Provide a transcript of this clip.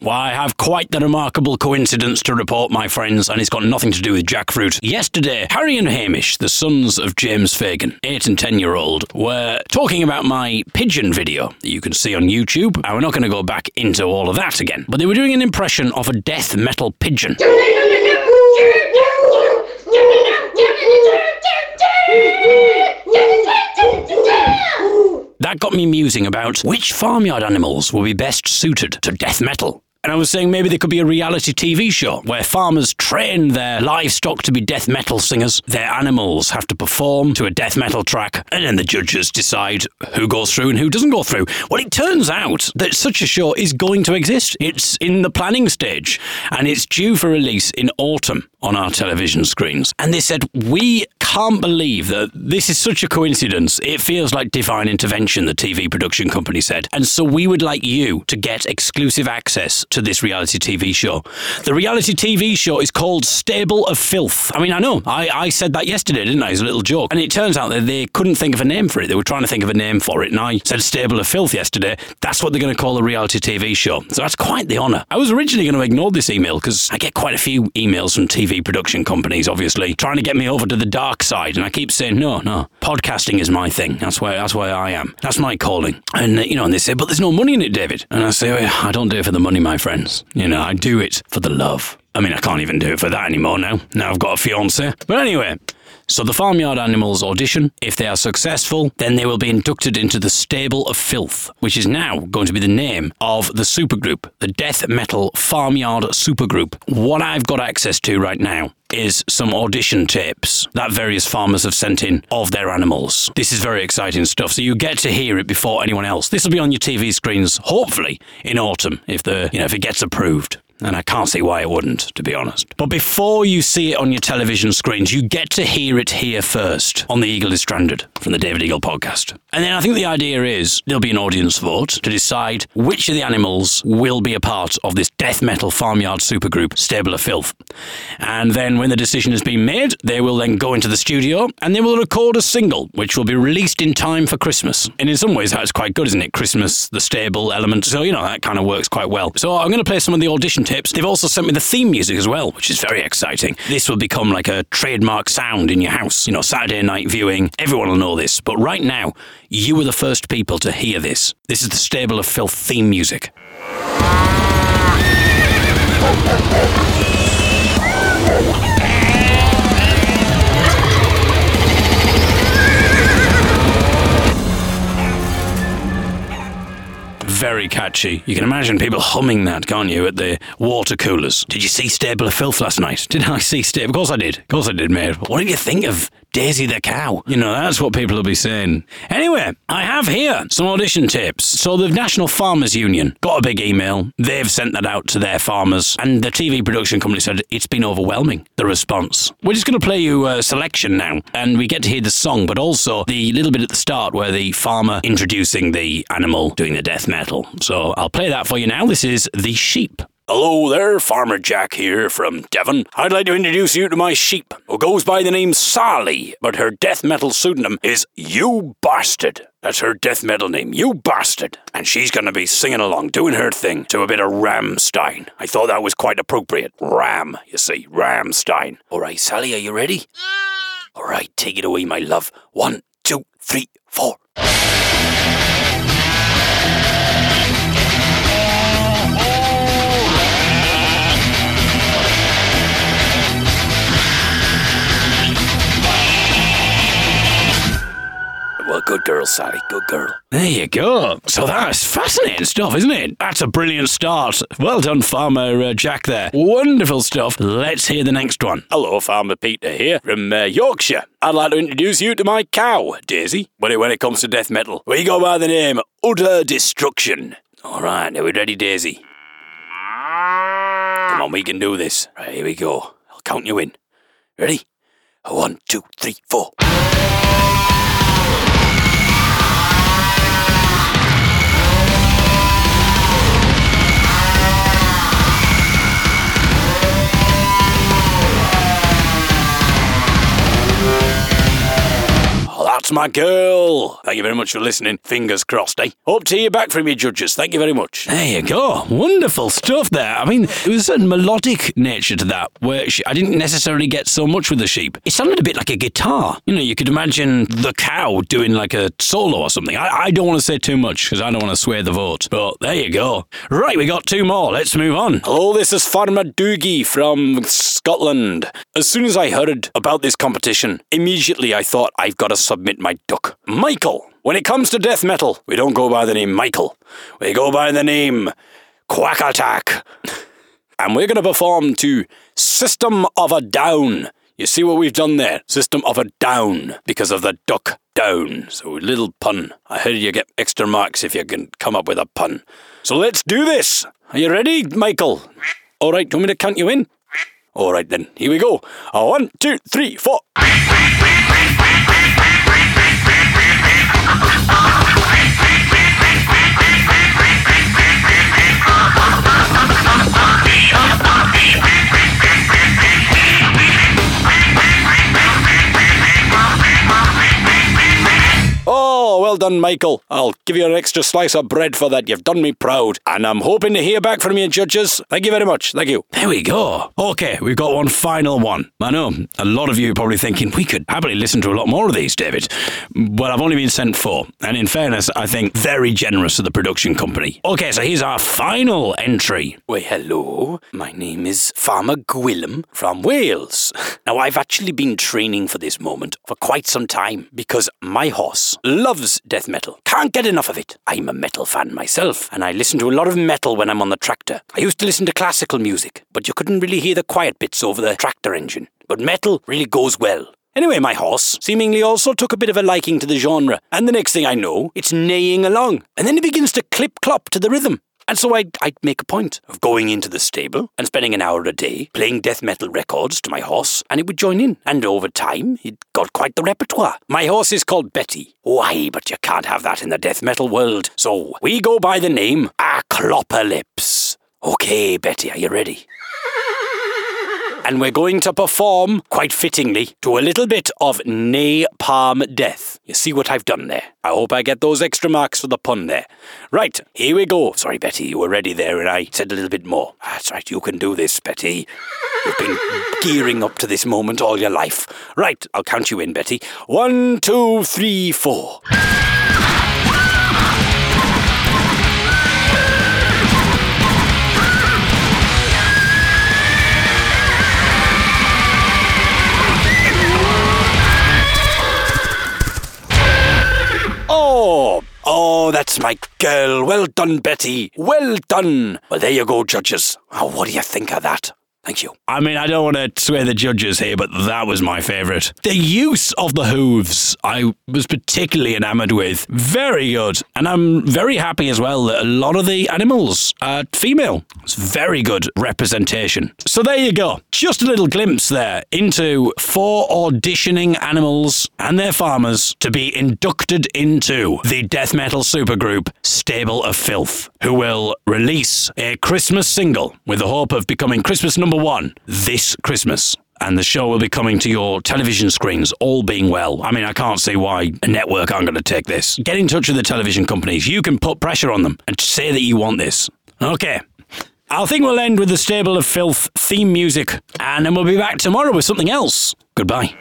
Well, I have quite the remarkable coincidence to report, my friends, and it's got nothing to do with jackfruit. Yesterday, Harry and Hamish, the sons of James Fagan, 8 and 10 year old, were talking about my pigeon video that you can see on YouTube. And we're not going to go back into all of that again. But they were doing an impression of a death metal pigeon. That got me musing about which farmyard animals will be best suited to death metal. And I was saying maybe there could be a reality TV show where farmers train their livestock to be death metal singers. Their animals have to perform to a death metal track, and then the judges decide who goes through and who doesn't go through. Well, it turns out that such a show is going to exist. It's in the planning stage, and it's due for release in autumn on our television screens. And they said, We can't believe that this is such a coincidence. It feels like divine intervention, the TV production company said. And so we would like you to get exclusive access to this reality TV show. The reality TV show is called Stable of Filth. I mean, I know, I, I said that yesterday, didn't I, as a little joke. And it turns out that they couldn't think of a name for it. They were trying to think of a name for it. And I said Stable of Filth yesterday. That's what they're going to call a reality TV show. So that's quite the honour. I was originally going to ignore this email because I get quite a few emails from TV production companies, obviously, trying to get me over to the dark side. And I keep saying, no, no, podcasting is my thing. That's where, that's where I am. That's my calling. And, uh, you know, and they say, but there's no money in it, David. And I say, well, I don't do it for the money, my friends. You know, I do it for the love. I mean, I can't even do it for that anymore now. Now I've got a fiance. But anyway, so the farmyard animals audition. If they are successful, then they will be inducted into the Stable of Filth, which is now going to be the name of the supergroup, the death metal farmyard supergroup. What I've got access to right now is some audition tapes that various farmers have sent in of their animals. This is very exciting stuff. So you get to hear it before anyone else. This will be on your TV screens, hopefully in autumn, if the you know if it gets approved. And I can't see why it wouldn't, to be honest. But before you see it on your television screens, you get to hear it here first on The Eagle is Stranded from the David Eagle podcast. And then I think the idea is there'll be an audience vote to decide which of the animals will be a part of this death metal farmyard supergroup, Stable of Filth. And then when the decision has been made, they will then go into the studio and they will record a single, which will be released in time for Christmas. And in some ways, that's quite good, isn't it? Christmas, the stable element. So, you know, that kind of works quite well. So I'm going to play some of the audition tips. They've also sent me the theme music as well, which is very exciting. This will become like a trademark sound in your house. You know, Saturday night viewing, everyone will know this. But right now, you were the first people to hear this. This is the Stable of Filth theme music. Very catchy. You can imagine people humming that, can't you, at the water coolers. Did you see Stable of Filth last night? Did I see Stable? Of course I did. Of course I did, mate. What did you think of Daisy the cow? You know, that's what people will be saying. Anyway, I have here some audition tips. So the National Farmers Union got a big email. They've sent that out to their farmers, and the TV production company said it's been overwhelming, the response. We're just going to play you a selection now, and we get to hear the song, but also the little bit at the start where the farmer introducing the animal doing the death metal. So I'll play that for you now. This is The Sheep. Hello there, Farmer Jack here from Devon. I'd like to introduce you to my sheep, who goes by the name Sally, but her death metal pseudonym is You Bastard. That's her death metal name, You Bastard. And she's gonna be singing along, doing her thing to a bit of Rammstein. I thought that was quite appropriate. Ram, you see, Rammstein. Alright, Sally, are you ready? Alright, take it away, my love. One, two, three, four. Girl, Sally. Good girl. There you go. So that's fascinating stuff, isn't it? That's a brilliant start. Well done, Farmer uh, Jack there. Wonderful stuff. Let's hear the next one. Hello, Farmer Peter here from uh, Yorkshire. I'd like to introduce you to my cow, Daisy. But when it comes to death metal, we go by the name Utter Destruction. All right, are we ready, Daisy? Come on, we can do this. Right, here we go. I'll count you in. Ready? One, two, three, four. That's my girl. Thank you very much for listening. Fingers crossed, eh? Hope to hear back from you, judges. Thank you very much. There you go. Wonderful stuff there. I mean, there was a melodic nature to that where she, I didn't necessarily get so much with the sheep. It sounded a bit like a guitar. You know, you could imagine the cow doing like a solo or something. I, I don't want to say too much because I don't want to sway the vote. But there you go. Right, we got two more. Let's move on. Hello, this is Farmer Doogie from Scotland. As soon as I heard about this competition, immediately I thought I've got to submit my duck. Michael. When it comes to death metal, we don't go by the name Michael. We go by the name Quack Attack. and we're going to perform to System of a Down. You see what we've done there? System of a Down because of the duck down. So, little pun. I heard you get extra marks if you can come up with a pun. So, let's do this. Are you ready, Michael? All right, do you want me to count you in? All right, then. Here we go. One, two, three, four. Done, Michael. I'll give you an extra slice of bread for that. You've done me proud. And I'm hoping to hear back from you, judges. Thank you very much. Thank you. There we go. Okay, we've got one final one. I know a lot of you are probably thinking we could happily listen to a lot more of these, David. Well, I've only been sent four. And in fairness, I think very generous of the production company. Okay, so here's our final entry. Well, hello. My name is Farmer Gwilym from Wales. Now, I've actually been training for this moment for quite some time because my horse loves death metal. Can't get enough of it. I'm a metal fan myself, and I listen to a lot of metal when I'm on the tractor. I used to listen to classical music, but you couldn't really hear the quiet bits over the tractor engine. But metal really goes well. Anyway, my horse seemingly also took a bit of a liking to the genre, and the next thing I know, it's neighing along, and then it begins to clip clop to the rhythm. And so I'd, I'd make a point of going into the stable and spending an hour a day playing death metal records to my horse, and it would join in. And over time, it got quite the repertoire. My horse is called Betty. Why, but you can't have that in the death metal world. So we go by the name Aclopalypse. Okay, Betty, are you ready? And we're going to perform, quite fittingly, to a little bit of Napalm Death. You see what I've done there? I hope I get those extra marks for the pun there. Right, here we go. Sorry, Betty, you were ready there and I said a little bit more. That's right, you can do this, Betty. You've been gearing up to this moment all your life. Right, I'll count you in, Betty. One, two, three, four. That's my girl. Well done, Betty. Well done. Well, there you go, judges. Oh, what do you think of that? Thank you. I mean, I don't want to sway the judges here, but that was my favourite. The use of the hooves, I was particularly enamoured with. Very good. And I'm very happy as well that a lot of the animals are female. It's very good representation. So there you go. Just a little glimpse there into four auditioning animals and their farmers to be inducted into the death metal supergroup Stable of Filth, who will release a Christmas single with the hope of becoming Christmas number one this Christmas. And the show will be coming to your television screens, all being well. I mean, I can't see why a network aren't going to take this. Get in touch with the television companies. You can put pressure on them and say that you want this. Okay. I think we'll end with the Stable of Filth theme music, and then we'll be back tomorrow with something else. Goodbye.